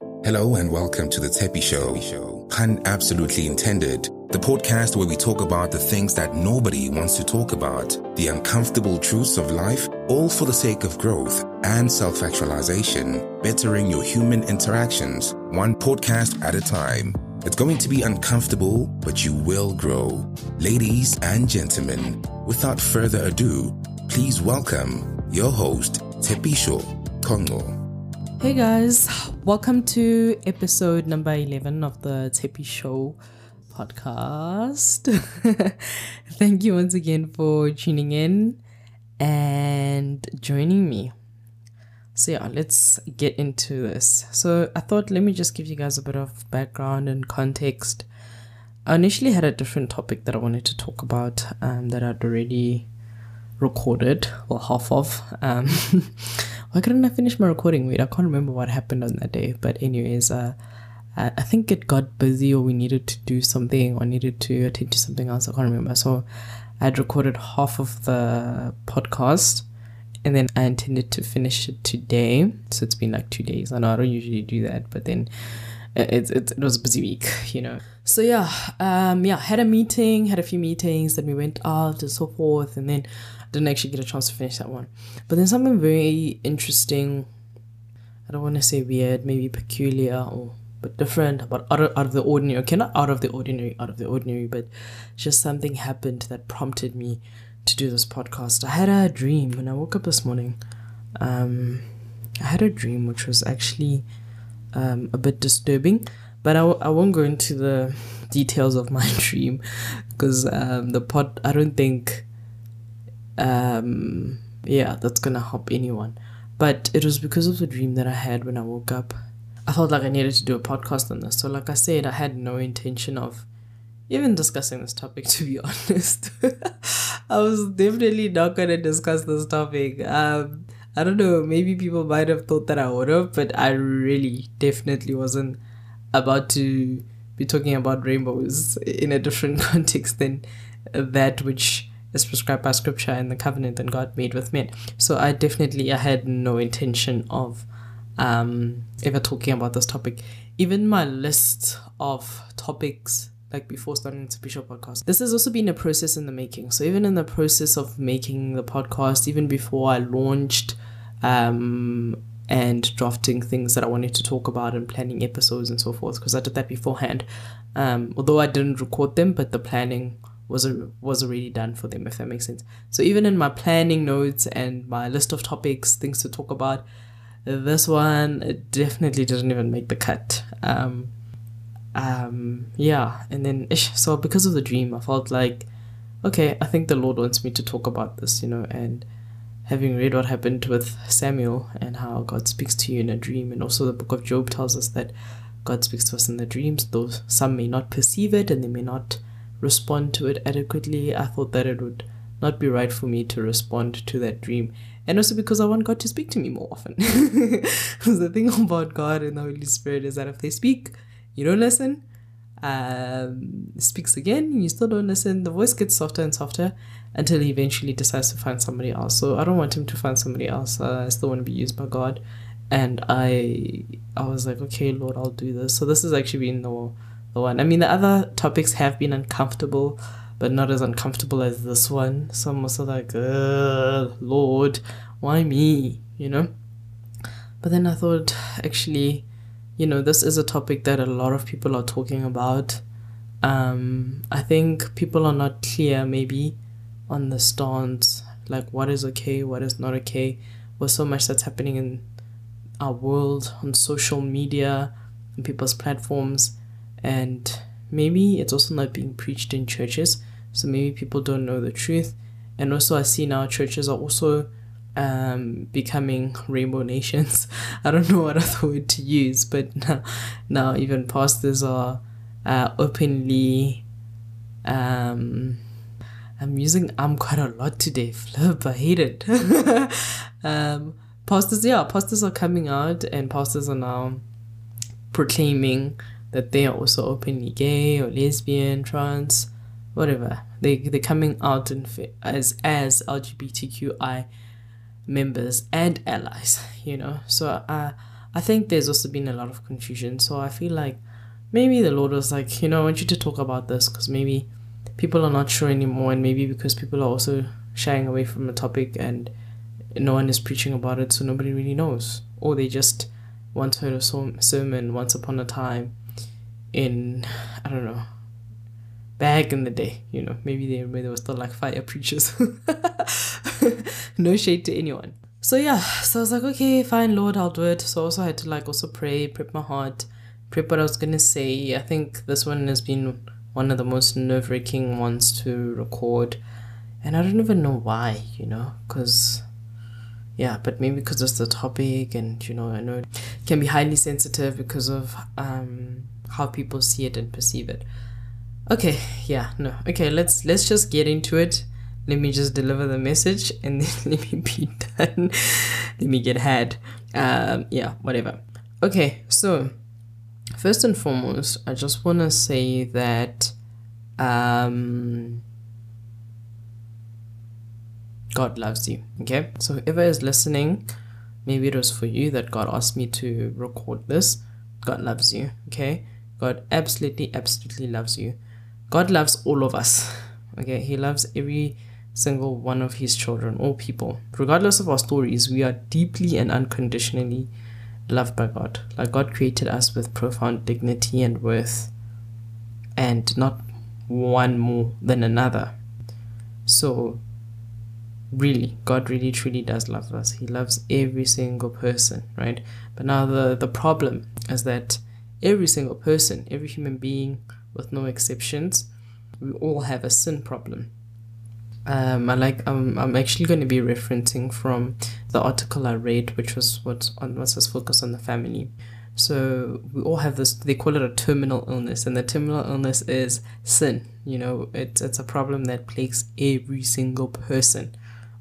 Hello and welcome to the Tepi Show. Pun absolutely intended. The podcast where we talk about the things that nobody wants to talk about, the uncomfortable truths of life, all for the sake of growth and self-actualization, bettering your human interactions, one podcast at a time. It's going to be uncomfortable, but you will grow. Ladies and gentlemen, without further ado, please welcome your host, Tepisho Kongo. Hey guys, welcome to episode number 11 of the Tepi Show podcast. Thank you once again for tuning in and joining me. So, yeah, let's get into this. So, I thought let me just give you guys a bit of background and context. I initially had a different topic that I wanted to talk about um, that I'd already recorded, well, half of. Um, why couldn't I finish my recording? Wait, I can't remember what happened on that day. But anyways, uh, I, think it got busy or we needed to do something or needed to attend to something else. I can't remember. So I'd recorded half of the podcast and then I intended to finish it today. So it's been like two days. I know I don't usually do that, but then it, it, it was a busy week, you know. So yeah, um, yeah, had a meeting, had a few meetings, then we went out and so forth, and then didn't actually get a chance to finish that one. But then something very interesting, I don't want to say weird, maybe peculiar or but different, but out of, out of the ordinary. Okay, not out of the ordinary, out of the ordinary, but just something happened that prompted me to do this podcast. I had a dream when I woke up this morning. Um, I had a dream which was actually um, a bit disturbing, but I w- I won't go into the details of my dream because um, the pod, I don't think um, yeah, that's gonna help anyone. But it was because of the dream that I had when I woke up. I felt like I needed to do a podcast on this. So, like I said, I had no intention of even discussing this topic, to be honest. I was definitely not gonna discuss this topic. Um, I don't know, maybe people might have thought that I would have, but I really definitely wasn't about to be talking about rainbows in a different context than that which is prescribed by scripture and the covenant that God made with men. So I definitely I had no intention of um, ever talking about this topic. Even my list of topics like before starting to the Tepi Show podcast. This has also been a process in the making. So even in the process of making the podcast, even before I launched um, and drafting things that I wanted to talk about and planning episodes and so forth, because I did that beforehand. Um, although I didn't record them, but the planning was a, was already done for them if that makes sense so even in my planning notes and my list of topics things to talk about this one it definitely didn't even make the cut um um yeah and then ish, so because of the dream i felt like okay i think the lord wants me to talk about this you know and having read what happened with samuel and how god speaks to you in a dream and also the book of job tells us that god speaks to us in the dreams though some may not perceive it and they may not respond to it adequately, I thought that it would not be right for me to respond to that dream. And also because I want God to speak to me more often. Because the thing about God and the Holy Spirit is that if they speak, you don't listen. Um, speaks again, you still don't listen. The voice gets softer and softer until he eventually decides to find somebody else. So I don't want him to find somebody else. Uh, I still want to be used by God. And I, I was like, okay, Lord, I'll do this. So this has actually been the the one. I mean, the other topics have been uncomfortable, but not as uncomfortable as this one. So I'm also like, Lord, why me? You know? But then I thought, actually, you know, this is a topic that a lot of people are talking about. Um, I think people are not clear, maybe, on the stance, like what is okay, what is not okay, with so much that's happening in our world, on social media, on people's platforms and maybe it's also not being preached in churches so maybe people don't know the truth and also i see now churches are also um, becoming rainbow nations i don't know what other word to use but now, now even pastors are uh, openly um, i'm using i'm quite a lot today flip i hate it um, pastors yeah pastors are coming out and pastors are now proclaiming that they are also openly gay or lesbian, trans, whatever. They they're coming out and as as LGBTQI members and allies, you know. So uh, I think there's also been a lot of confusion. So I feel like maybe the Lord was like, you know, I want you to talk about this because maybe people are not sure anymore, and maybe because people are also shying away from the topic and no one is preaching about it, so nobody really knows, or they just once heard a sermon once upon a time in I don't know back in the day, you know, maybe they maybe they were still like fire preachers. no shade to anyone. So yeah, so I was like, okay, fine, Lord, I'll do it. So also I had to like also pray, prep my heart, prep what I was gonna say. I think this one has been one of the most nerve wracking ones to record, and I don't even know why, you know, because yeah, but maybe because it's the topic, and you know, I know it can be highly sensitive because of um how people see it and perceive it. Okay, yeah, no. Okay, let's let's just get into it. Let me just deliver the message and then let me be done. let me get had. Um, yeah, whatever. Okay, so first and foremost, I just want to say that um, God loves you. Okay, so whoever is listening, maybe it was for you that God asked me to record this. God loves you. Okay, God absolutely, absolutely loves you. God loves all of us. Okay, He loves every single one of His children, all people. Regardless of our stories, we are deeply and unconditionally loved by God. Like God created us with profound dignity and worth, and not one more than another. So, really, God really truly does love us. He loves every single person, right? But now the the problem is that every single person, every human being, with no exceptions, we all have a sin problem. Um, I like um, I'm actually going to be referencing from the article I read, which was what on was was focused on the family. So we all have this. They call it a terminal illness, and the terminal illness is sin. You know, it's it's a problem that plagues every single person.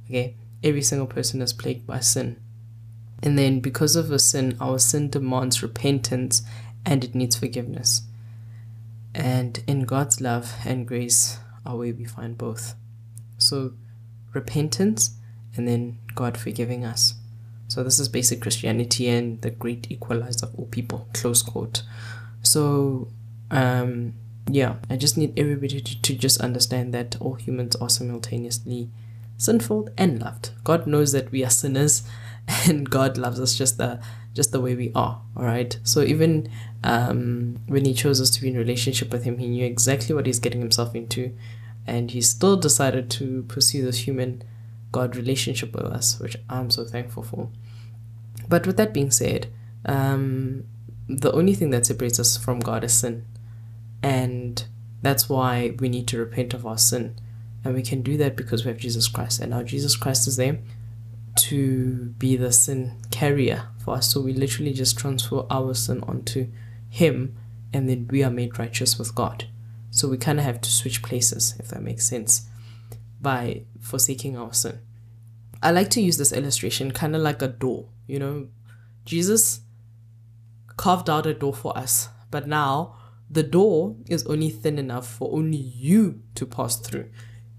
Okay, every single person is plagued by sin, and then because of a sin, our sin demands repentance and it needs forgiveness. And in God's love and grace are where we find both. So, repentance and then God forgiving us. So, this is basic Christianity and the great equalizer of all people, close quote. So, um, yeah, I just need everybody to, to just understand that all humans are simultaneously sinful and loved. God knows that we are sinners and God loves us just the just the way we are all right so even um, when he chose us to be in relationship with him he knew exactly what he's getting himself into and he still decided to pursue this human god relationship with us which i'm so thankful for. But with that being said um, the only thing that separates us from god is sin. And that's why we need to repent of our sin. And we can do that because we have jesus christ and now jesus christ is there to be the sin carrier for us. So we literally just transfer our sin onto Him and then we are made righteous with God. So we kind of have to switch places, if that makes sense, by forsaking our sin. I like to use this illustration kind of like a door. You know, Jesus carved out a door for us, but now the door is only thin enough for only you to pass through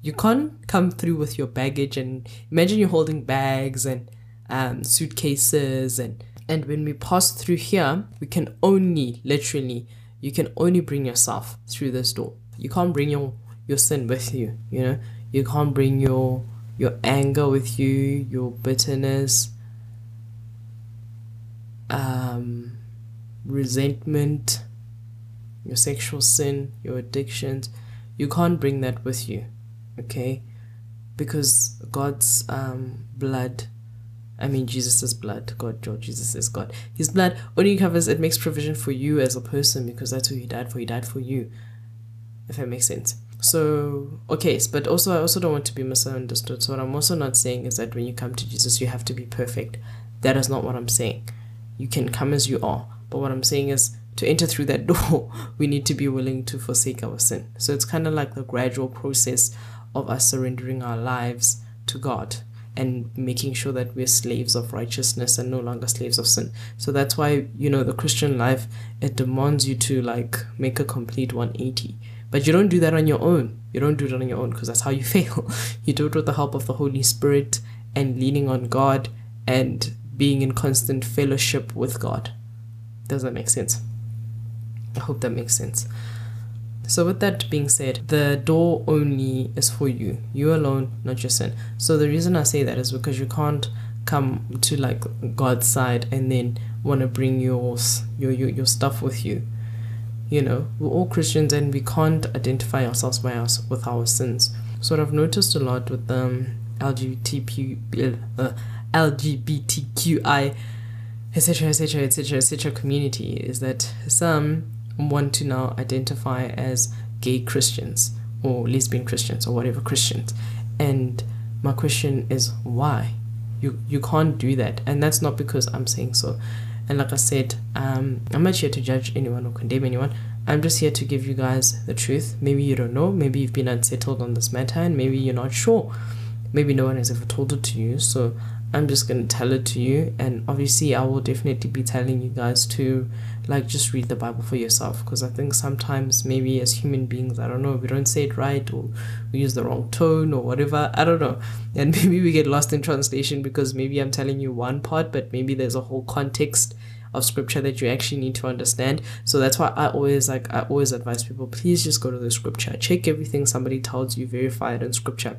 you can't come through with your baggage and imagine you're holding bags and um, suitcases and and when we pass through here we can only literally you can only bring yourself through this door. You can't bring your your sin with you you know? You can't bring your your anger with you your bitterness um resentment your sexual sin your addictions. You can't bring that with you okay? Because god's um blood i mean jesus' blood god god jesus is god. His blood only covers it makes provision for you as a person because that's who he died for. He died for you if that makes sense. So okay but also i also don't want to be misunderstood. So what i'm also not saying is that when you come to jesus you have to be perfect. That is not what i'm saying. You can come as you are but what i'm saying is to enter through that door we need to be willing to forsake our sin. So it's kind of like the gradual process of us surrendering our lives to God and making sure that we're slaves of righteousness and no longer slaves of sin. So that's why, you know, the Christian life, it demands you to like make a complete 180. But you don't do that on your own. You don't do it on your own because that's how you fail. you do it with the help of the Holy Spirit and leaning on God and being in constant fellowship with God. Does that make sense? I hope that makes sense. So, with that being said, the door only is for you, you alone, not your sin. So, the reason I say that is because you can't come to like God's side and then want to bring your, your your your stuff with you. You know, we're all Christians and we can't identify ourselves by us with our sins. So, what I've noticed a lot with the um, LGBT, uh, LGBTQI, etc., etc., etc., etc. community is that some want to now identify as gay Christians or lesbian Christians or whatever Christians. And my question is why? You you can't do that. And that's not because I'm saying so. And like I said, um, I'm not here to judge anyone or condemn anyone. I'm just here to give you guys the truth. Maybe you don't know. Maybe you've been unsettled on this matter and maybe you're not sure. Maybe no one has ever told it to you. So I'm just going to tell it to you. And obviously, I will definitely be telling you guys to like just read the Bible for yourself because I think sometimes maybe as human beings, I don't know, we don't say it right or we use the wrong tone or whatever. I don't know. And maybe we get lost in translation because maybe I'm telling you one part, but maybe there's a whole context of scripture that you actually need to understand. So that's why I always like I always advise people, please just go to the scripture. Check everything somebody tells you, verify it in scripture.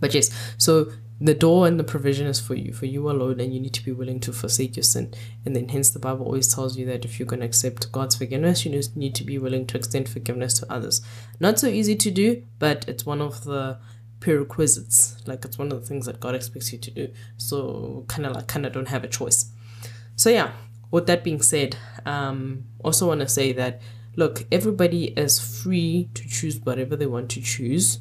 But yes, so the door and the provision is for you, for you alone, and you need to be willing to forsake your sin. And then, hence, the Bible always tells you that if you're going to accept God's forgiveness, you need to be willing to extend forgiveness to others. Not so easy to do, but it's one of the prerequisites. Like, it's one of the things that God expects you to do. So, kind of like, kind of don't have a choice. So, yeah, with that being said, um, also want to say that look, everybody is free to choose whatever they want to choose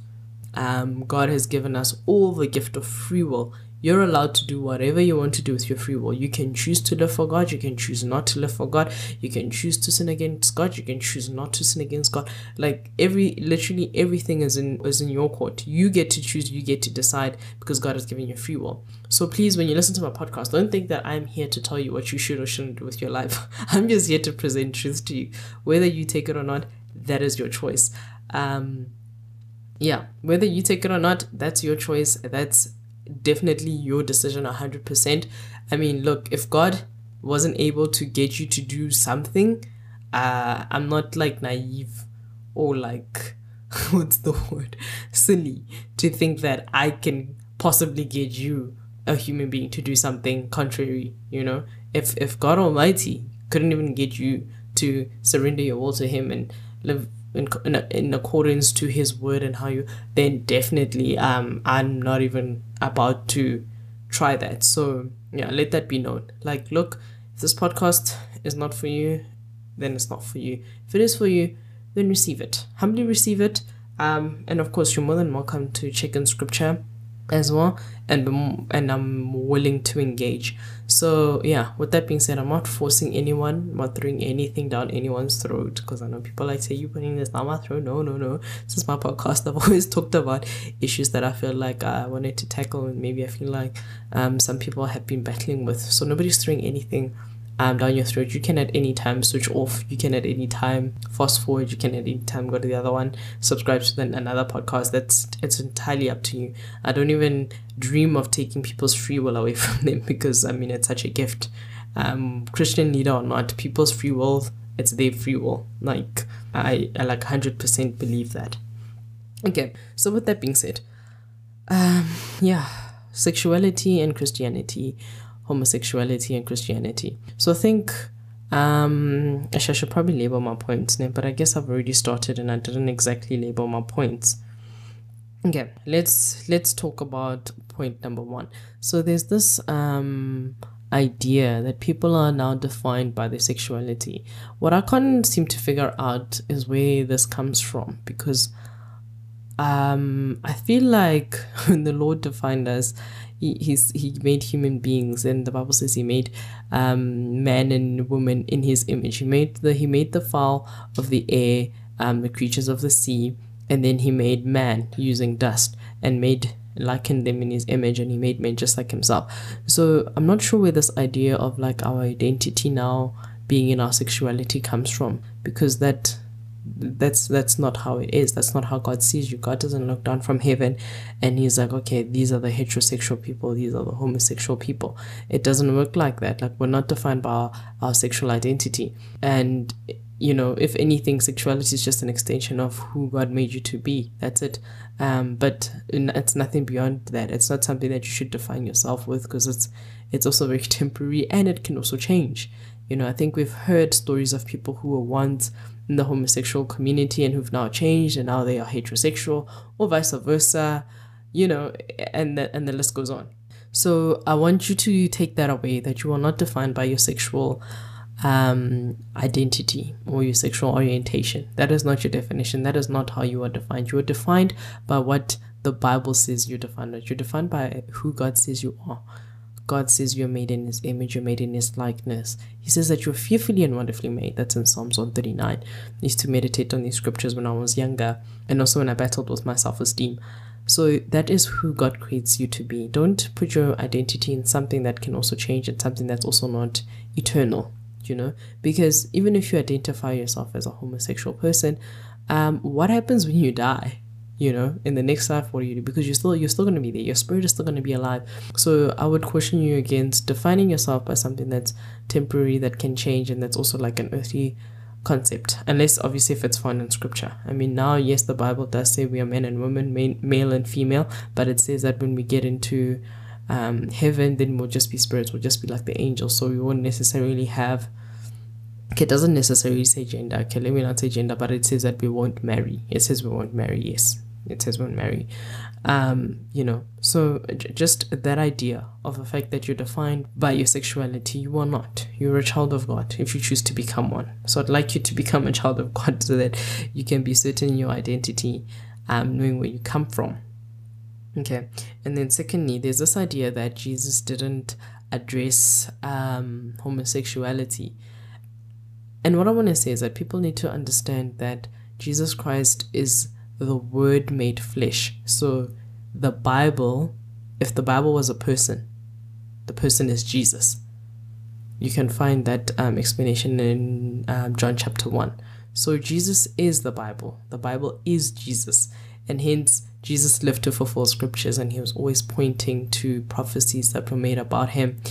um, God has given us all the gift of free will. You're allowed to do whatever you want to do with your free will. You can choose to live for God. You can choose not to live for God. You can choose to sin against God. You can choose not to sin against God. Like every, literally everything is in is in your court. You get to choose. You get to decide because God has given you free will. So please, when you listen to my podcast, don't think that I'm here to tell you what you should or shouldn't do with your life. I'm just here to present truth to you. Whether you take it or not, that is your choice. Um, yeah, whether you take it or not, that's your choice. That's definitely your decision 100%. I mean, look, if God wasn't able to get you to do something, uh, I'm not like naive or like, what's the word, silly to think that I can possibly get you, a human being, to do something contrary, you know? If, if God Almighty couldn't even get you to surrender your will to Him and live in, in, in accordance to his word and how you then definitely um i'm not even about to try that. So yeah let that be known. Like look if this podcast is not for you then it's not for you. If it is for you then receive it. Humbly receive it. Um and of course you're more than welcome to check in scripture as well and and I'm willing to engage. So yeah, with that being said, I'm not forcing anyone, I'm not throwing anything down anyone's throat because I know people like say you putting this down my throat. No, no, no. Is my podcast. I've always talked about issues that I feel like I wanted to tackle and maybe I feel like um some people have been battling with. So nobody's throwing anything um, down your throat. You can at any time switch off. You can at any time fast forward. You can at any time go to the other one, subscribe to then another podcast. That's it's entirely up to you. I don't even dream of taking people's free will away from them because I mean it's such a gift. Um, Christian leader or not, people's free will, it's their free will. Like I, I like hundred percent believe that. Okay, so with that being said, um, yeah, sexuality and Christianity homosexuality and Christianity. So I think um, actually I should probably label my points, now, but I guess I've already started and I didn't exactly label my points. Okay, let's let's talk about point number one. So there's this um idea that people are now defined by their sexuality. What I can't seem to figure out is where this comes from because um I feel like when the Lord defined us, he he's, he made human beings and the bible says he made um man and woman in his image he made the he made the fowl of the air um the creatures of the sea and then he made man using dust and made likened them in his image and he made men just like himself. So i'm not sure where this idea of like our identity now being in our sexuality comes from because that that's that's not how it is. That's not how god sees you. God doesn't look down from heaven and he's like okay these are the heterosexual people. These are the homosexual people. It doesn't work like that. Like we're not defined by our, our sexual identity. And you know if anything sexuality is just an extension of who god made you to be. That's it. Um but it's nothing beyond that. It's not something that you should define yourself with because it's it's also very temporary and it can also change. You know, I think we've heard stories of people who were once in the homosexual community and who've now changed and now they are heterosexual or vice versa, you know, and the, and the list goes on. So I want you to take that away that you are not defined by your sexual um, identity or your sexual orientation. That is not your definition. That is not how you are defined. You are defined by what the Bible says you're defined. You're defined by who God says you are. God says you're made in his image, you're made in his likeness. He says that you're fearfully and wonderfully made. That's in Psalms 139. I used to meditate on these scriptures when I was younger and also when I battled with my self esteem. So that is who God creates you to be. Don't put your identity in something that can also change and something that's also not eternal, you know? Because even if you identify yourself as a homosexual person, um, what happens when you die? you know in the next life? What do you do? Because you're still you're still going to be there. Your spirit is still going to be alive. So i would caution you against defining yourself by something that's temporary that can change and that's also like an earthly concept. Unless obviously if it's found in scripture. I mean now yes the bible does say we are men and women male and female but it says that when we get into um, heaven then we'll just be spirits we'll just be like the angels. So we won't necessarily have okay, it doesn't necessarily say gender. Okay, let me not say gender, but it says that we won't marry. It says we won't marry, yes. It says won't marry. Um you know so j- just that idea of the fact that you're defined by your sexuality you are not. You're a child of god if you choose to become one. So i'd like you to become a child of god so that you can be certain in your identity um knowing where you come from okay and then secondly there's this idea that jesus didn't address um homosexuality and what i want to say is that people need to understand that jesus christ is the Word made flesh. So the Bible, if the Bible was a person, the person is Jesus. You can find that um, explanation in um, John chapter 1. So Jesus is the Bible. The Bible is Jesus. And hence, Jesus lived to fulfill scriptures and he was always pointing to prophecies that were made about him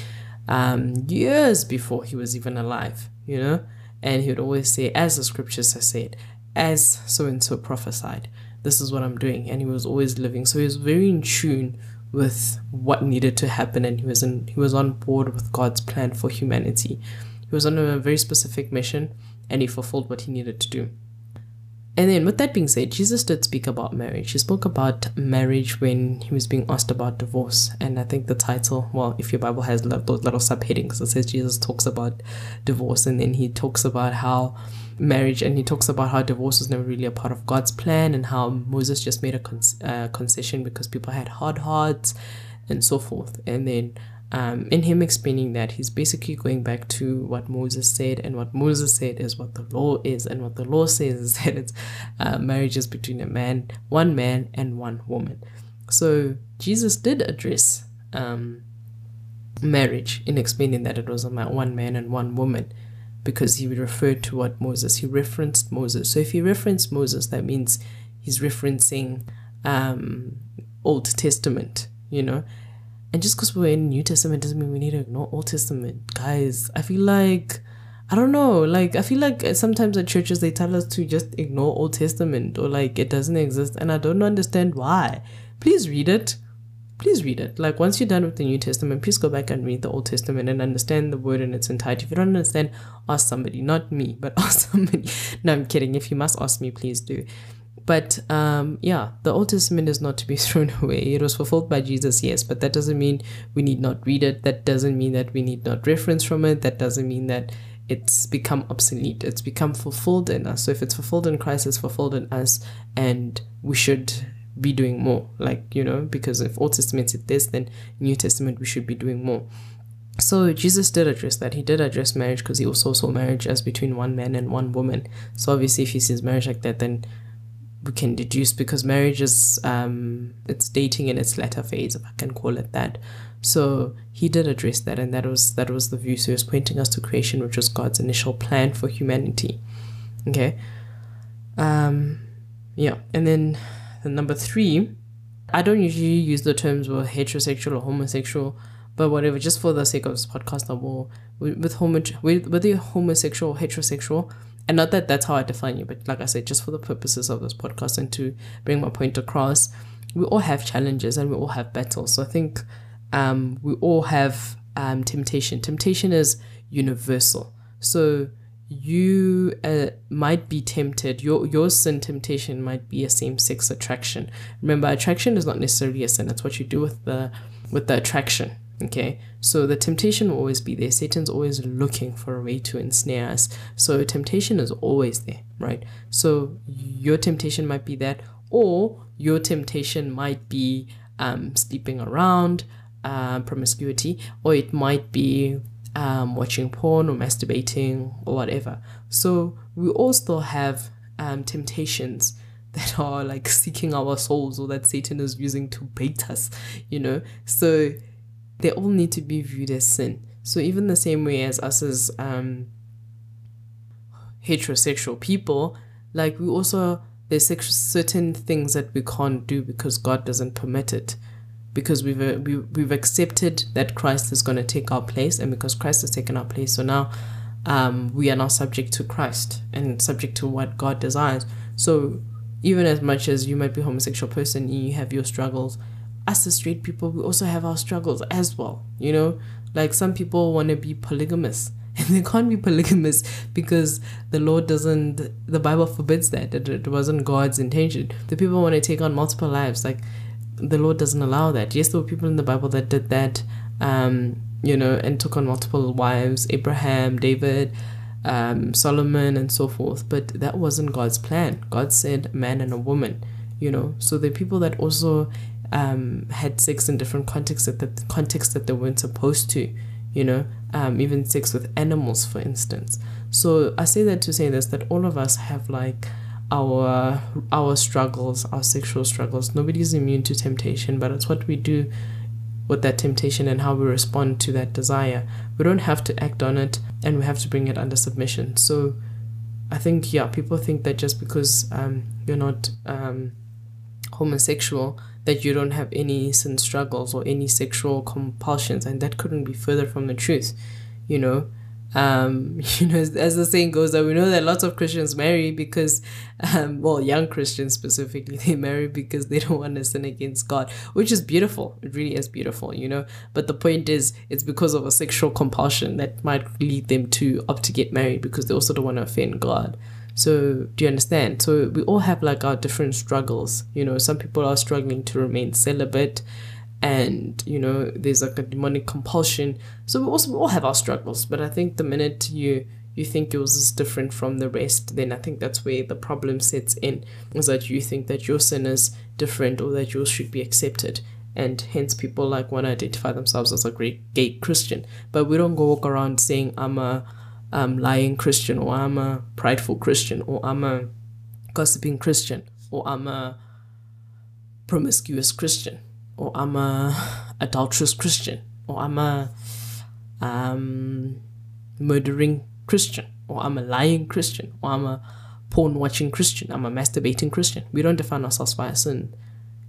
um, years before he was even alive, you know? And he would always say, as the scriptures have said, as so and so prophesied. This is what I'm doing. And he was always living. So he was very in tune with what needed to happen and he was in he was on board with God's plan for humanity. He was on a very specific mission and he fulfilled what he needed to do. And then, with that being said, Jesus did speak about marriage. He spoke about marriage when he was being asked about divorce. And I think the title, well, if your Bible has those little subheadings, it says Jesus talks about divorce. And then he talks about how marriage and he talks about how divorce was never really a part of God's plan and how Moses just made a con- uh, concession because people had hard hearts and so forth. And then um, in him explaining that, he's basically going back to what Moses said, and what Moses said is what the law is, and what the law says is that it's uh, marriages between a man, one man, and one woman. So Jesus did address um, marriage in explaining that it was a one man and one woman, because he referred to what Moses he referenced Moses. So if he referenced Moses, that means he's referencing um, Old Testament, you know, and just because we're in New Testament doesn't mean we need to ignore Old Testament. Guys, I feel like I don't know, like I feel like uh, sometimes at churches they tell us to just ignore Old Testament or like it doesn't exist and I don't understand why. Please read it. Please read it. Like once you're done with the New Testament, please go back and read the Old Testament and understand the word in its entirety. If you don't understand, ask somebody, not me, but ask somebody. No, I'm kidding. If you must ask me, please do. But um, yeah, the Old Testament is not to be thrown away. It was fulfilled by Jesus, yes, but that doesn't mean we need not read it. That doesn't mean that we need not reference from it. That doesn't mean that it's become obsolete. It's become fulfilled in us. So if it's fulfilled in Christ, it's fulfilled in us, and we should be doing more. Like, you know, because if Old Testament said this, then New Testament we should be doing more. So Jesus did address that. He did address marriage because he also saw marriage as between one man and one woman. So obviously if he sees marriage like that, then we can deduce because marriage is um it's dating in its latter phase if i can call it that so he did address that and that was that was the view so he was pointing us to creation which was god's initial plan for humanity okay Um, yeah, and then the number three, I don't usually use the terms well heterosexual or homosexual, but whatever. Just for the sake of this podcast, I will with homo with whether you're homosexual or heterosexual. And not that that's how I define you, but like I said, just for the purposes of this podcast and to bring my point across, we all have challenges and we all have battles. So I think um, we all have um, temptation. Temptation is universal. So you uh, might be tempted. Your your sin temptation might be a same sex attraction. Remember, attraction is not necessarily a sin. It's what you do with the with the attraction. Okay, so the temptation will always be there. Satan's always looking for a way to ensnare us. So temptation is always there, right? So your temptation might be that, or your temptation might be um, sleeping around, uh, promiscuity, or it might be um, watching porn or masturbating or whatever. So we all still have um, temptations that are like seeking our souls or that Satan is using to bait us, you know. So they all need to be viewed as sin. So even the same way as us as um, heterosexual people, like we also there's certain things that we can't do because God doesn't permit it because we've uh, we, we've accepted that Christ is going to take our place and because Christ has taken our place so now um, we are now subject to Christ and subject to what God desires so even as much as you might be a homosexual person and you have your struggles us as straight people we also have our struggles as well you know like some people want to be polygamous and they can't be polygamous because the Lord doesn't the Bible forbids that it, it wasn't God's intention the people want to take on multiple lives like the Lord doesn't allow that. Yes, there were people in the Bible that did that, um, you know, and took on multiple wives Abraham, David, um, Solomon, and so forth. But that wasn't God's plan. God said man and a woman, you know. So the people that also um, had sex in different contexts that the context that they weren't supposed to, you know, um, even sex with animals, for instance. So I say that to say this that all of us have like our our struggles, our sexual struggles. Nobody's immune to temptation, but it's what we do with that temptation and how we respond to that desire. We don't have to act on it and we have to bring it under submission. So I think yeah, people think that just because um, you're not um, homosexual that you don't have any sin struggles or any sexual compulsions and that couldn't be further from the truth. You know, um, you know, as, the saying goes, that we know that lots of Christians marry because, um, well, young Christians specifically, they marry because they don't want to sin against God, which is beautiful. It really is beautiful, you know. But the point is, it's because of a sexual compulsion that might lead them to opt to get married because they also don't want to offend God. So, do you understand? So, we all have like our different struggles. You know, some people are struggling to remain celibate and you know there's like a demonic compulsion so we also we all have our struggles but i think the minute you you think yours is different from the rest then i think that's where the problem sets in is that you think that your sin is different or that yours should be accepted and hence people like want to identify themselves as a great gay christian but we don't go walk around saying i'm a um, lying christian or i'm a prideful christian or i'm a gossiping christian or i'm a promiscuous christian or I'm a adulterous Christian, or I'm a um, murdering Christian, or I'm a lying Christian, or I'm a porn watching Christian, I'm a masturbating Christian. We don't define ourselves by a sin,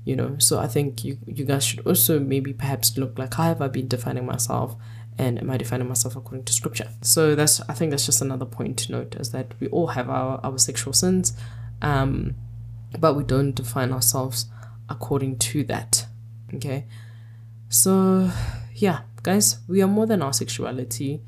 you know. So I think you you guys should also maybe perhaps look like how have I been defining myself, and am I defining myself according to Scripture? So that's I think that's just another point to note is that we all have our our sexual sins, um, but we don't define ourselves according to that. Okay. So, yeah, guys, we are more than our sexuality.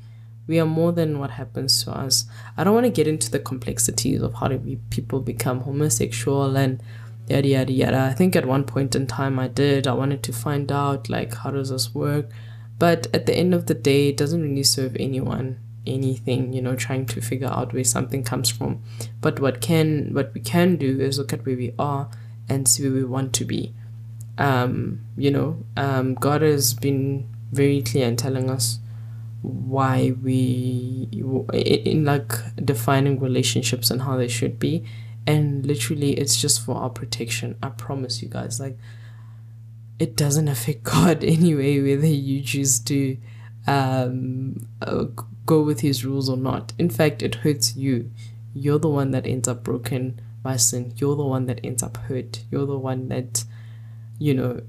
We are more than what happens to us. I don't want to get into the complexities of how do people become homosexual and yada yada yada. I think at one point in time I did. I wanted to find out like how does this work, but at the end of the day, it doesn't really serve anyone anything. You know, trying to figure out where something comes from. But what can what we can do is look at where we are and see where we want to be um, you know, um, God has been very clear in telling us why we in like defining relationships and how they should be and literally it's just for our protection i promise you guys like it doesn't affect god anyway whether you choose to um uh, go with his rules or not in fact it hurts you you're the one that ends up broken by sin, you're the one that ends up hurt. You're the one that, you know,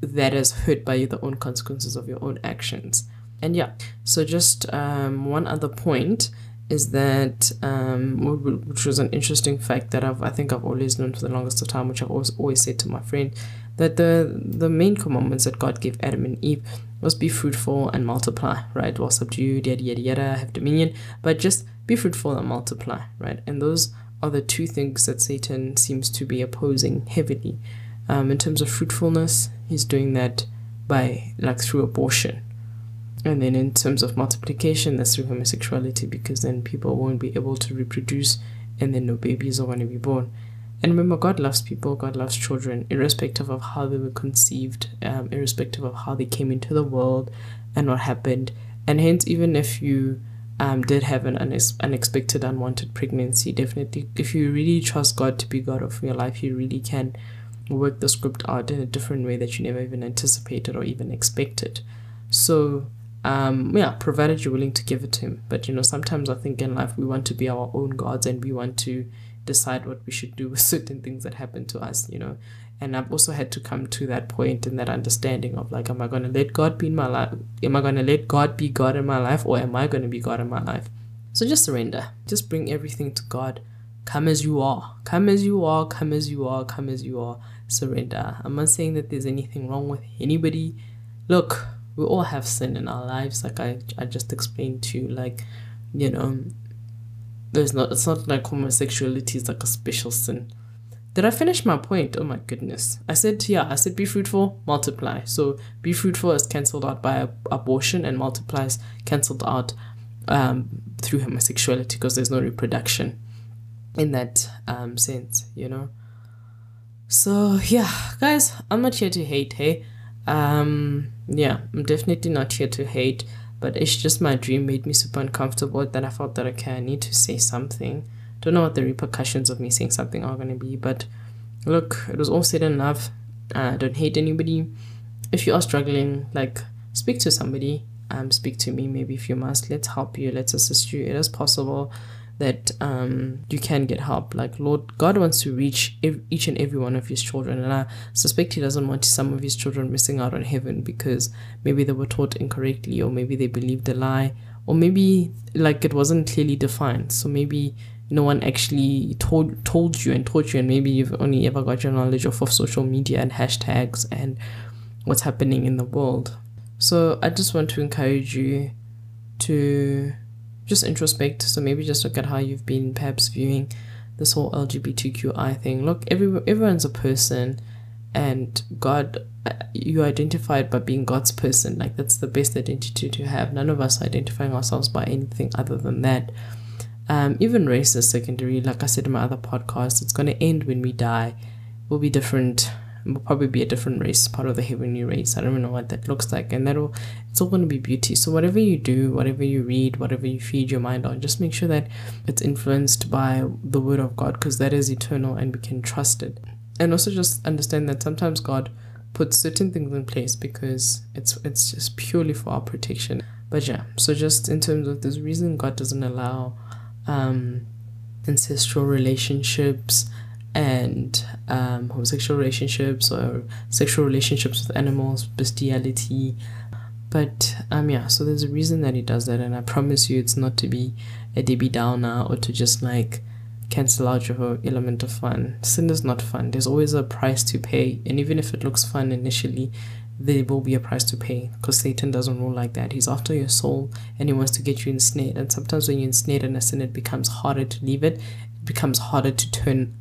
that is hurt by the own consequences of your own actions. And yeah, so just um, one other point is that um, which was an interesting fact that I've I think I've always known for the longest of time, which I've always always said to my friend, that the the main commandments that God gave Adam and Eve was be fruitful and multiply, right? Well subdue, yada yada yada, have dominion, but just be fruitful and multiply, right? And those are the two things that Satan seems to be opposing heavily. Um, in terms of fruitfulness, he's doing that by like through abortion, and then in terms of multiplication, that's through homosexuality because then people won't be able to reproduce and then no babies are going to be born. And remember, God loves people, God loves children, irrespective of how they were conceived, um, irrespective of how they came into the world and what happened. And hence, even if you um, did have an unex- unexpected, unwanted pregnancy, definitely, if you really trust God to be God of your life, you really can work the script out in a different way that you never even anticipated or even expected. So, um, yeah, provided you're willing to give it to Him. But you know, sometimes I think in life we want to be our own gods and we want to decide what we should do with certain things that happen to us, you know. And I've also had to come to that point and that understanding of like, am I going to let God be in my life? Am I going to let God be God in my life or am I going to be God in my life? So just surrender. Just bring everything to God. Come as you are. Come as you are. Come as you are. Come as you are. Surrender. I'm not saying that there's anything wrong with anybody. Look, we all have sin in our lives like i, I just explained to you like you know there's not it's not like homosexuality is like a special sin. Did i finish my point? Oh my goodness. I said yeah i said be fruitful multiply. So be fruitful is cancelled out by abortion and multiplies cancelled out um, through homosexuality because there's no reproduction in that um, sense you know? So yeah guys i'm not here to hate hey? Um, yeah, I'm definitely not here to hate, but it's just my dream made me super uncomfortable that I felt that okay, I need to say something. Don't know what the repercussions of me saying something are gonna be, but look, it was all said in love. Uh, don't hate anybody. If you are struggling, like speak to somebody. Um, speak to me maybe if you must. Let's help you. Let's assist you. It is possible that um, you can get help. Like Lord God wants to reach each and every one of His children, and I suspect He doesn't want some of His children missing out on heaven because maybe they were taught incorrectly, or maybe they believed a lie, or maybe like it wasn't clearly defined. So maybe no one actually told told you and taught you, and maybe you've only ever got your knowledge off of social media and hashtags and what's happening in the world. So I just want to encourage you to just introspect. So maybe just look at how you've been perhaps viewing this whole LGBTQI thing. Look, every, everyone's a person, and God, uh, you identified by being God's person. Like that's the best identity to have. None of us identifying ourselves by anything other than that. Um, even race is secondary. Like I said in my other podcast, it's going to end when we die. We'll be different will probably be a different race, part of the heavenly race. I don't even know what that looks like. And that'll, it's all going to be beauty. So, whatever you do, whatever you read, whatever you feed your mind on, just make sure that it's influenced by the word of God because that is eternal and we can trust it. And also just understand that sometimes God puts certain things in place because it's it's just purely for our protection. But yeah, so just in terms of this reason God doesn't allow um ancestral relationships and um, homosexual relationships or sexual relationships with animals, bestiality. But um, yeah, so there's a reason that he does that, and I promise you, it's not to be a Debbie Downer or to just like cancel out your element of fun. Sin is not fun. There's always a price to pay, and even if it looks fun initially, there will be a price to pay because Satan doesn't rule like that. He's after your soul and he wants to get you ensnared. And sometimes when you're ensnared in a sin, it becomes harder to leave it. It becomes harder to turn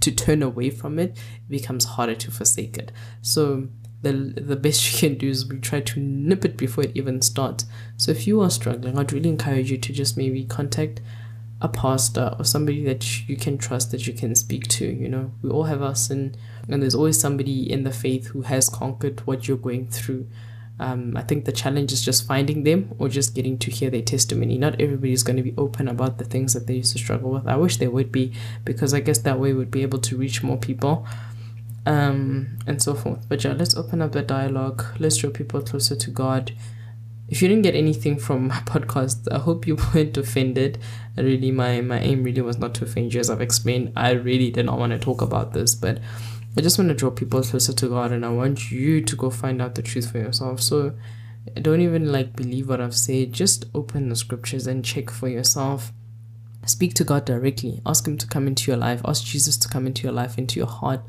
to turn away from it, it becomes harder to forsake it. So the the best you can do is we try to nip it before it even starts. So if you are struggling, I'd really encourage you to just maybe contact a pastor or somebody that you can trust that you can speak to. You know, we all have our sin, and there's always somebody in the faith who has conquered what you're going through. Um, I think the challenge is just finding them or just getting to hear their testimony. Not everybody is going to be open about the things that they used to struggle with. I wish they would be because I guess that way we'd be able to reach more people um, and so forth. But yeah, let's open up the dialogue. Let's draw people closer to God. if you didn't get anything from my podcast, I hope you weren't offended. Really, my my aim really was not to offend you, as I've explained. I really did not want to talk about this, but I just want to draw people closer to God, and I want you to go find out the truth for yourself. So don't even like believe what I've said. Just open the scriptures and check for yourself. Speak to God directly. Ask Him to come into your life. Ask Jesus to come into your life, into your heart.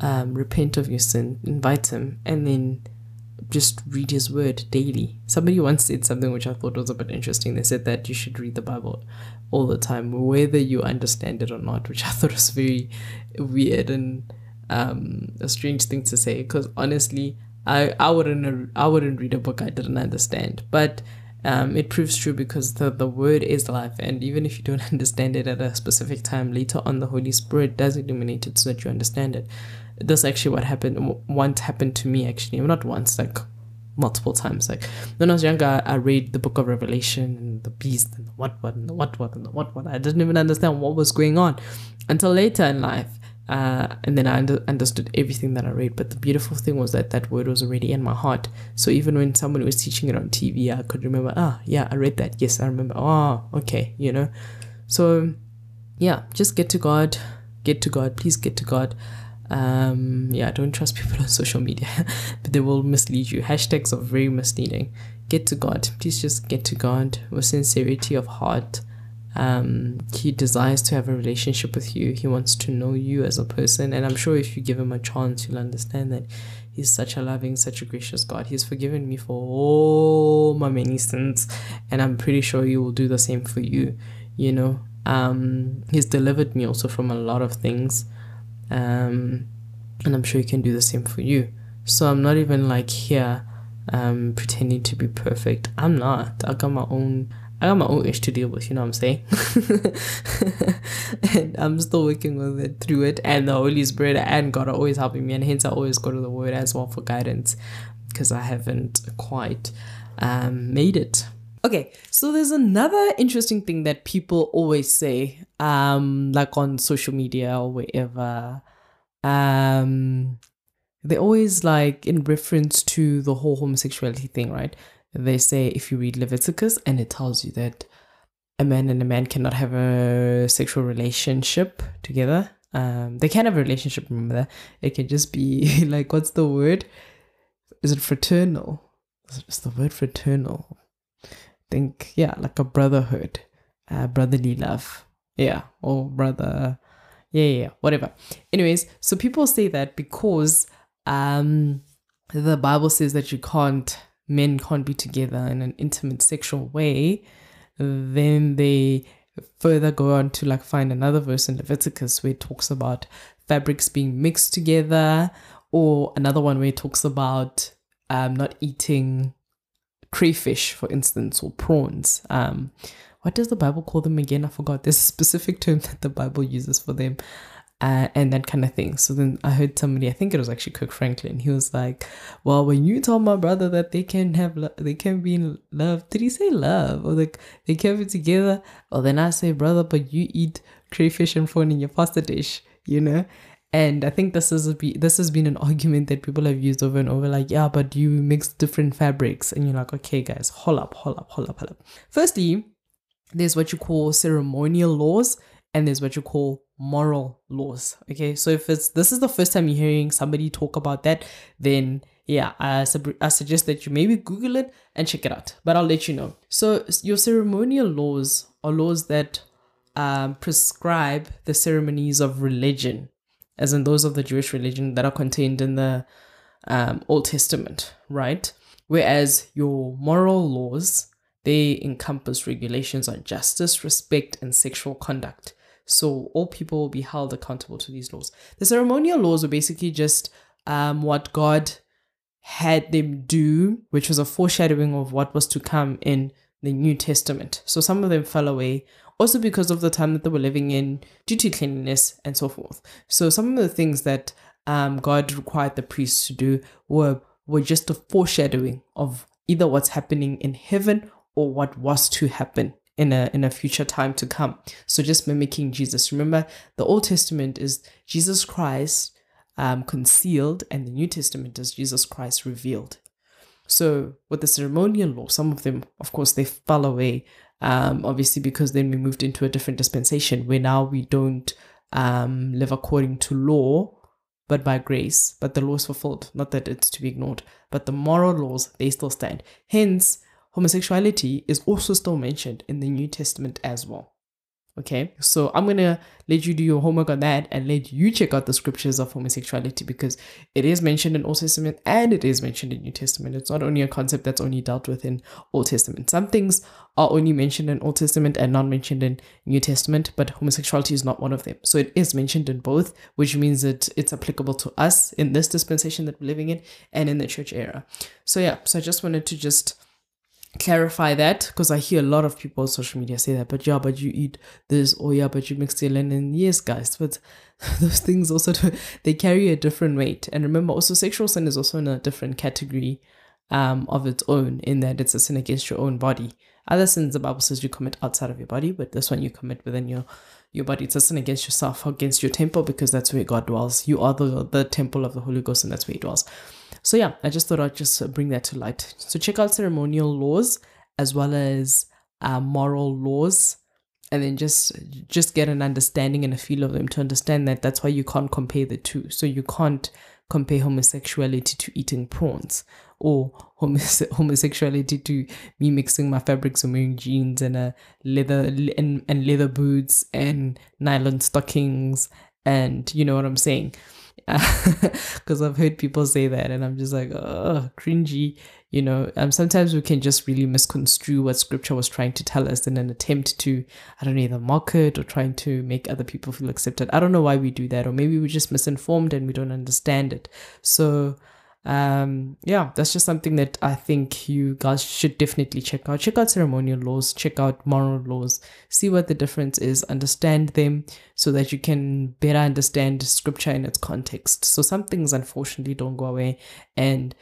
Um, repent of your sin. Invite Him, and then just read his word daily. Somebody once said something which I thought was a bit interesting. They said that you should read the Bible all the time, whether you understand it or not, which I thought was very weird and um, a strange thing to say. Because honestly, I, I wouldn't I wouldn't read a book I didn't understand. But um, it proves true because the, the word is life and even if you don't understand it at a specific time later on the holy spirit does illuminate it so that you understand it that's actually what happened once happened to me actually not once like multiple times like when i was younger i read the book of revelation and the beast and the what what and the what what and the what what i didn't even understand what was going on until later in life uh, and then I under- understood everything that I read. But the beautiful thing was that that word was already in my heart. So even when someone was teaching it on TV, I could remember, ah, yeah, I read that. Yes, I remember. Oh, okay, you know. So yeah, just get to God. Get to God. Please get to God. Um, yeah, don't trust people on social media, but they will mislead you. Hashtags are very misleading. Get to God. Please just get to God with sincerity of heart um, he desires to have a relationship with you. He wants to know you as a person. And I'm sure if you give him a chance, you'll understand that he's such a loving, such a gracious God. He's forgiven me for all my many sins. And I'm pretty sure he will do the same for you. You know, um, he's delivered me also from a lot of things. Um, and I'm sure he can do the same for you. So I'm not even like here um, pretending to be perfect. I'm not. I got my own I got my own ish to deal with, you know what I'm saying? and I'm still working with it through it. And the Holy Spirit and God are always helping me. And hence, I always go to the Word as well for guidance because I haven't quite um, made it. Okay, so there's another interesting thing that people always say, um, like on social media or wherever. Um, they always like in reference to the whole homosexuality thing, right? they say if you read Leviticus and it tells you that a man and a man cannot have a sexual relationship together. Um, they can have a relationship, remember that. It can just be like, what's the word? Is it fraternal? Is the word fraternal? Think, yeah, like a brotherhood, uh, brotherly love. Yeah, or brother. Yeah, yeah, whatever. Anyways, so people say that because um, the Bible says that you can't men can't be together in an intimate sexual way, then they further go on to like find another verse in Leviticus where it talks about fabrics being mixed together, or another one where it talks about um, not eating crayfish, for instance, or prawns. Um, what does the Bible call them again? I forgot. There's a specific term that the Bible uses for them uh, and that kind of thing. So then I heard somebody, I think it was actually Kirk Franklin. He was like, "Well, when you told my brother that they can have, lo- they can be in love, did he say love or like they can be together? Well, then I say, brother, but you eat crayfish and prawn in your pasta dish, you know." And I think this is a this has been an argument that people have used over and over. Like, yeah, but you mix different fabrics, and you're like, okay, guys, hold up, hold up, hold up, hold up. Firstly, there's what you call ceremonial laws, and there's what you call moral laws. Okay, so if it's this is the first time you're hearing somebody talk about that, then yeah, I, sub- I suggest that you maybe Google it and check it out. But I'll let you know. So your ceremonial laws are laws that um, prescribe the ceremonies of religion, as in those of the Jewish religion that are contained in the um, Old Testament, right? Whereas your moral laws they encompass regulations on justice, respect, and sexual conduct. So all people will be held accountable to these laws. The ceremonial laws were basically just um, what God had them do, which was a foreshadowing of what was to come in the New Testament. So some of them fell away, also because of the time that they were living in, due to cleanliness and so forth. So some of the things that um, God required the priests to do were were just a foreshadowing of either what's happening in heaven or what was to happen in a in a future time to come. So just mimicking Jesus. Remember, the Old Testament is Jesus Christ um, concealed, and the New Testament is Jesus Christ revealed. So with the ceremonial law, some of them, of course, they fell away. Um, obviously, because then we moved into a different dispensation where now we don't um, live according to law, but by grace. But the law is fulfilled, not that it's to be ignored. But the moral laws, they still stand. Hence, homosexuality is also still mentioned in the New Testament as well. Okay, so I'm gonna let you do your homework on that and let you check out the scriptures of homosexuality because it is mentioned in Old Testament and it is mentioned in New Testament. It's not only a concept that's only dealt with in Old Testament. Some things are only mentioned in Old Testament and not mentioned in New Testament, but homosexuality is not one of them. So it is mentioned in both, which means that it's applicable to us in this dispensation that we're living in and in the church era. So yeah, so I just wanted to just clarify that because I hear a lot of people on social media say that, but yeah, but you eat this, or yeah, but you mix it in. And yes, guys, but those things also do, they carry a different weight. And remember, also sexual sin is also in a different category um, of its own, in that it's a sin against your own body. Other sins, the Bible says you commit outside of your body, but this one you commit within your your body. It's a sin against yourself, against your temple, because that's where God dwells. You are the the temple of the Holy Ghost, and that's where He dwells. So yeah, I just thought I'd just bring that to light. So check out ceremonial laws as well as uh, moral laws, and then just just get an understanding and a feel of them to understand that that's why you can't compare the two. So you can't compare homosexuality to eating prawns or homose- homosexuality to me mixing my fabrics and wearing jeans and a leather and, and leather boots and nylon stockings and you know what I'm saying because I've heard people say that, and I'm just like, oh, cringy. You know, um, sometimes we can just really misconstrue what scripture was trying to tell us in an attempt to, I don't know, either mock it or trying to make other people feel accepted. I don't know why we do that, or maybe we're just misinformed and we don't understand it. So, um yeah that's just something that i think you guys should definitely check out. Check out ceremonial laws check out moral laws see what the difference is understand them so that you can better understand scripture in its context. So some things unfortunately don't go away. And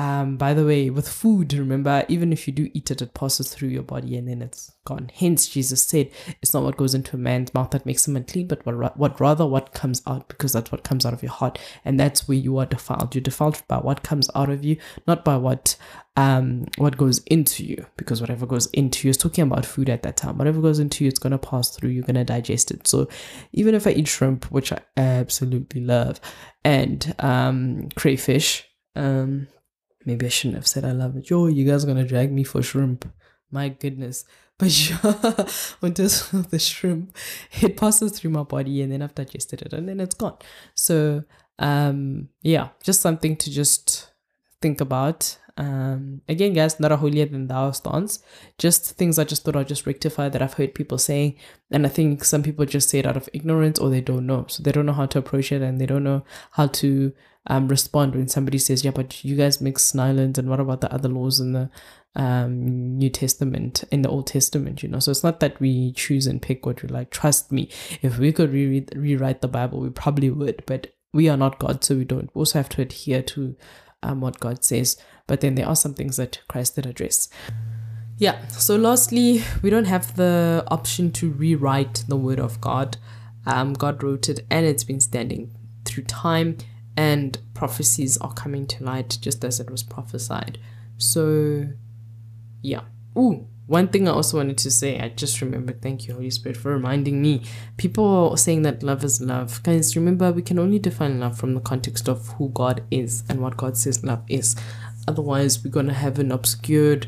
um, by the way, with food, remember, even if you do eat it, it passes through your body and then it's gone. Hence, Jesus said, it's not what goes into a man's mouth that makes him unclean, but what, what rather what comes out, because that's what comes out of your heart. And that's where you are defiled. You're defiled by what comes out of you, not by what um what goes into you, because whatever goes into you is talking about food at that time. Whatever goes into you, it's gonna pass through, you're gonna digest it. So even if I eat shrimp, which I absolutely love, and um crayfish, um Maybe I shouldn't have said I love it. Yo, you guys are gonna drag me for shrimp. My goodness. But yeah, when this the shrimp, it passes through my body and then I've digested it and then it's gone. So um yeah, just something to just think about. Um again guys, not a holier than thou stance. Just things I just thought I'd just rectify that I've heard people saying. And I think some people just say it out of ignorance or they don't know. So they don't know how to approach it and they don't know how to um, respond when somebody says, "Yeah, but you guys mix nylons, and what about the other laws in the um, New Testament, in the Old Testament?" You know, so it's not that we choose and pick what we like. Trust me, if we could re- rewrite the Bible, we probably would, but we are not God, so we don't. We also have to adhere to um, what God says. But then there are some things that Christ did address. Yeah. So lastly, we don't have the option to rewrite the Word of God. Um, God wrote it, and it's been standing through time and prophecies are coming to light just as it was prophesied. So, yeah. Ooh, one thing I also wanted to say, I just remembered, thank you, Holy Spirit, for reminding me. People are saying that love is love. Guys, remember, we can only define love from the context of who God is and what God says love is. Otherwise, we're going to have an obscured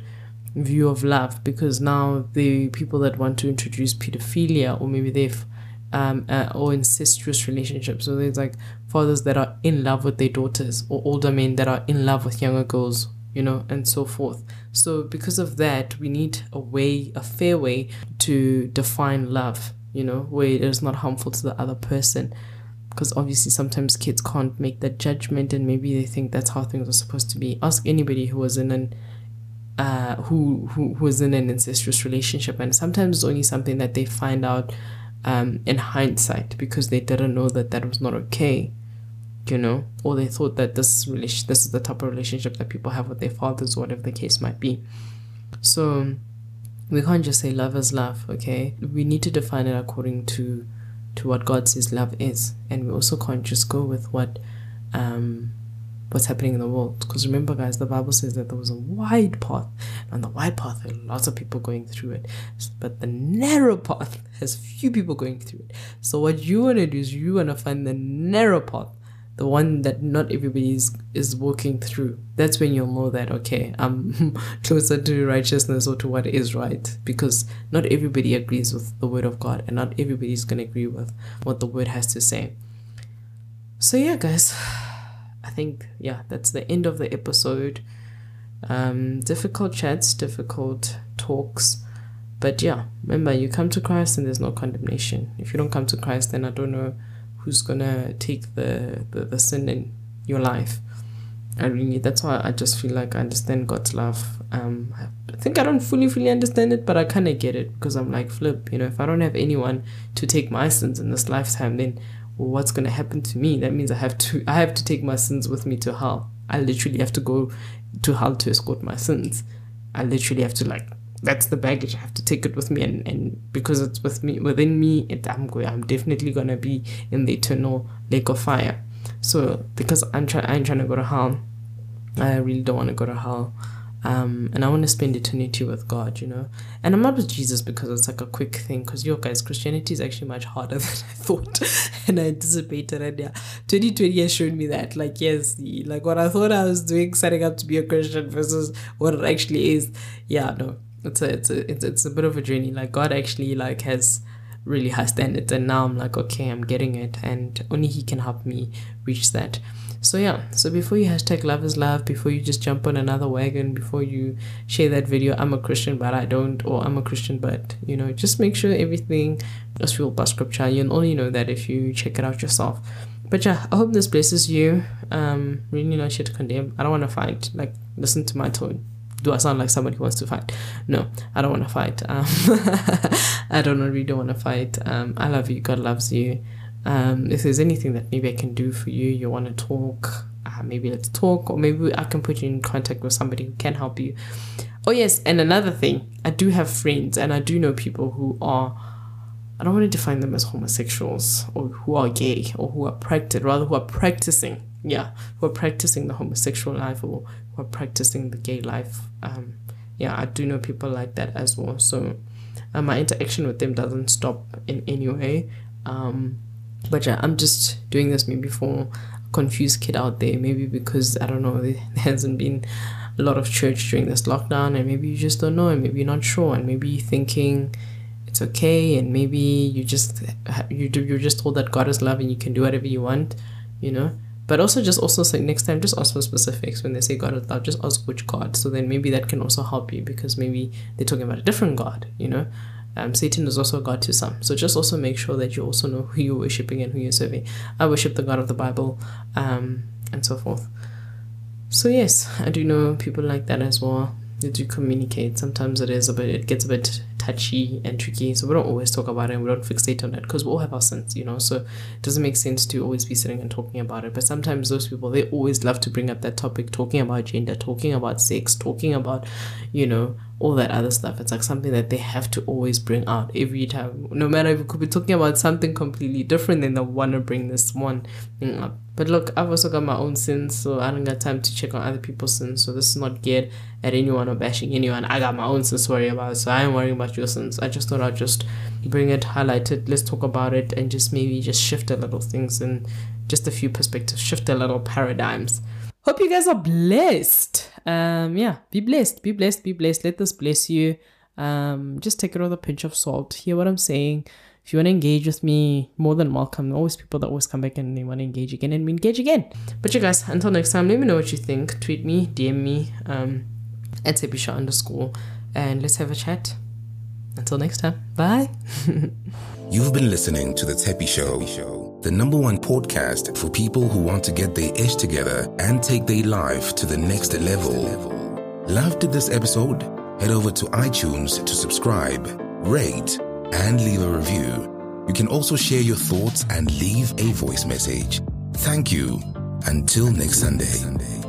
view of love because now the people that want to introduce pedophilia or maybe they've um, uh, or incestuous relationships. So there's like fathers that are in love with their daughters, or older men that are in love with younger girls, you know, and so forth. So because of that, we need a way, a fair way to define love, you know, where it is not harmful to the other person. Because obviously, sometimes kids can't make that judgment, and maybe they think that's how things are supposed to be. Ask anybody who was in an uh, who, who was in an incestuous relationship, and sometimes it's only something that they find out um, in hindsight because they didn't know that that was not okay you know or they thought that this relation this is the type of relationship that people have with their fathers whatever the case might be so we can't just say love is love okay we need to define it according to to what god says love is and we also can't just go with what um what's happening in the world. Because remember, guys, the Bible says that there was a wide path. And on the wide path, there are lots of people going through it. But the narrow path has few people going through it. So what you want to do is you want to find the narrow path the one that not everybody is, is walking through. That's when you'll know that, okay, I'm closer to righteousness or to what is right. Because not everybody agrees with the word of God and not everybody is going to agree with what the word has to say. So, yeah, guys, I think, yeah, that's the end of the episode. Um, difficult chats, difficult talks. But yeah, remember, you come to Christ and there's no condemnation. If you don't come to Christ, then I don't know who's gonna take the, the, the sin in your life. I really that's why I just feel like I understand God's love. Um, I think I don't fully fully understand it, but I kind of get it because I'm like flip. You know, if I don't have anyone to take my sins in this lifetime, then what's gonna happen to me? That means I have to I have to take my sins with me to hell. I literally have to go to hell to escort my sins. I literally have to like that's the baggage. I have to take it with me, and, and because it's with me within me, it, I'm going. I'm definitely gonna be in the eternal lake of fire. So because I'm trying, I'm trying to go to hell. I really don't want to go to hell. Um, and I want to spend eternity with God, you know. And I'm not with Jesus because it's like a quick thing. Because yo, guys, Christianity is actually much harder than I thought and I anticipated. And yeah, 2020 has shown me that, like, yes, like what I thought I was doing, setting up to be a Christian versus what it actually is. Yeah, no, it's a it's a it's, it's a bit of a journey. Like god actually like has really high standards and now i'm like okay i'm getting it and only he can help me reach that. So yeah so before you hashtag love is love before you just jump on another wagon before you share that video i'm a christian but i don't or i'm a christian but you know just make sure everything is fueled by scripture. You'll only know that if you check it out yourself. But yeah i hope this blesses you. Um really not shit to condemn. I don't want to fight. Like listen to my tone do I sound like somebody who wants to fight? No, I don't want to fight. Um, I don't really don't want to fight. Um, I love you. God loves you. Um, if there's anything that maybe I can do for you, you want to talk, uh, maybe let's talk, or maybe I can put you in contact with somebody who can help you. Oh, yes, and another thing, I do have friends and I do know people who are, I don't want to define them as homosexuals or who are gay or who are practiced, rather, who are practicing, yeah, who are practicing the homosexual life or who are practicing the gay life. Um, yeah, I do know people like that as well. So uh, my interaction with them doesn't stop in any way. Um, but yeah, I'm just doing this maybe for a confused kid out there. Maybe because I don't know, there hasn't been a lot of church during this lockdown, and maybe you just don't know, and maybe you're not sure, and maybe you're thinking it's okay, and maybe you just you you're just told that God is love and you can do whatever you want, you know. But also just also say next time just ask for specifics when they say God is love, just ask which God. So then maybe that can also help you because maybe they're talking about a different God, you know. Um, Satan is also a God to some. So just also make sure that you also know who you're worshipping and who you're serving. I worship the God of the Bible, um, and so forth. So yes, I do know people like that as well. They do communicate. Sometimes it is a bit it gets a bit touchy and tricky. So we don't always talk about it and we don't fixate on it because we all have our sins, you know. So it doesn't make sense to always be sitting and talking about it. But sometimes those people they always love to bring up that topic, talking about gender, talking about sex, talking about, you know, all that other stuff. It's like something that they have to always bring out every time. No matter if we could be talking about something completely different, then they want to bring this one thing up. But look, I've also got my own sins, so I don't got time to check on other people's sins. So this is not geared at anyone or bashing anyone. I got my own sins to worry about, so I ain't worrying about your sins. I just thought I'd just bring it, highlight it, let's talk about it, and just maybe just shift a little things and just a few perspectives, shift a little paradigms. Hope you guys are blessed. Um, yeah, be blessed, be blessed, be blessed. Let this bless you. Um, just take it with a pinch of salt. Hear what I'm saying if you want to engage with me, more than welcome. Always people that always come back and they want to engage again and we engage again. But you guys, until next time, let me know what you think. Tweet me, DM me, um, at Sepisha underscore, and let's have a chat. Until next time, bye. You've been listening to The Tepi Show, the number one podcast for people who want to get their ish together and take their life to the next level. Loved this episode? Head over to iTunes to subscribe, rate, and leave a review. You can also share your thoughts and leave a voice message. Thank you. Until next Sunday.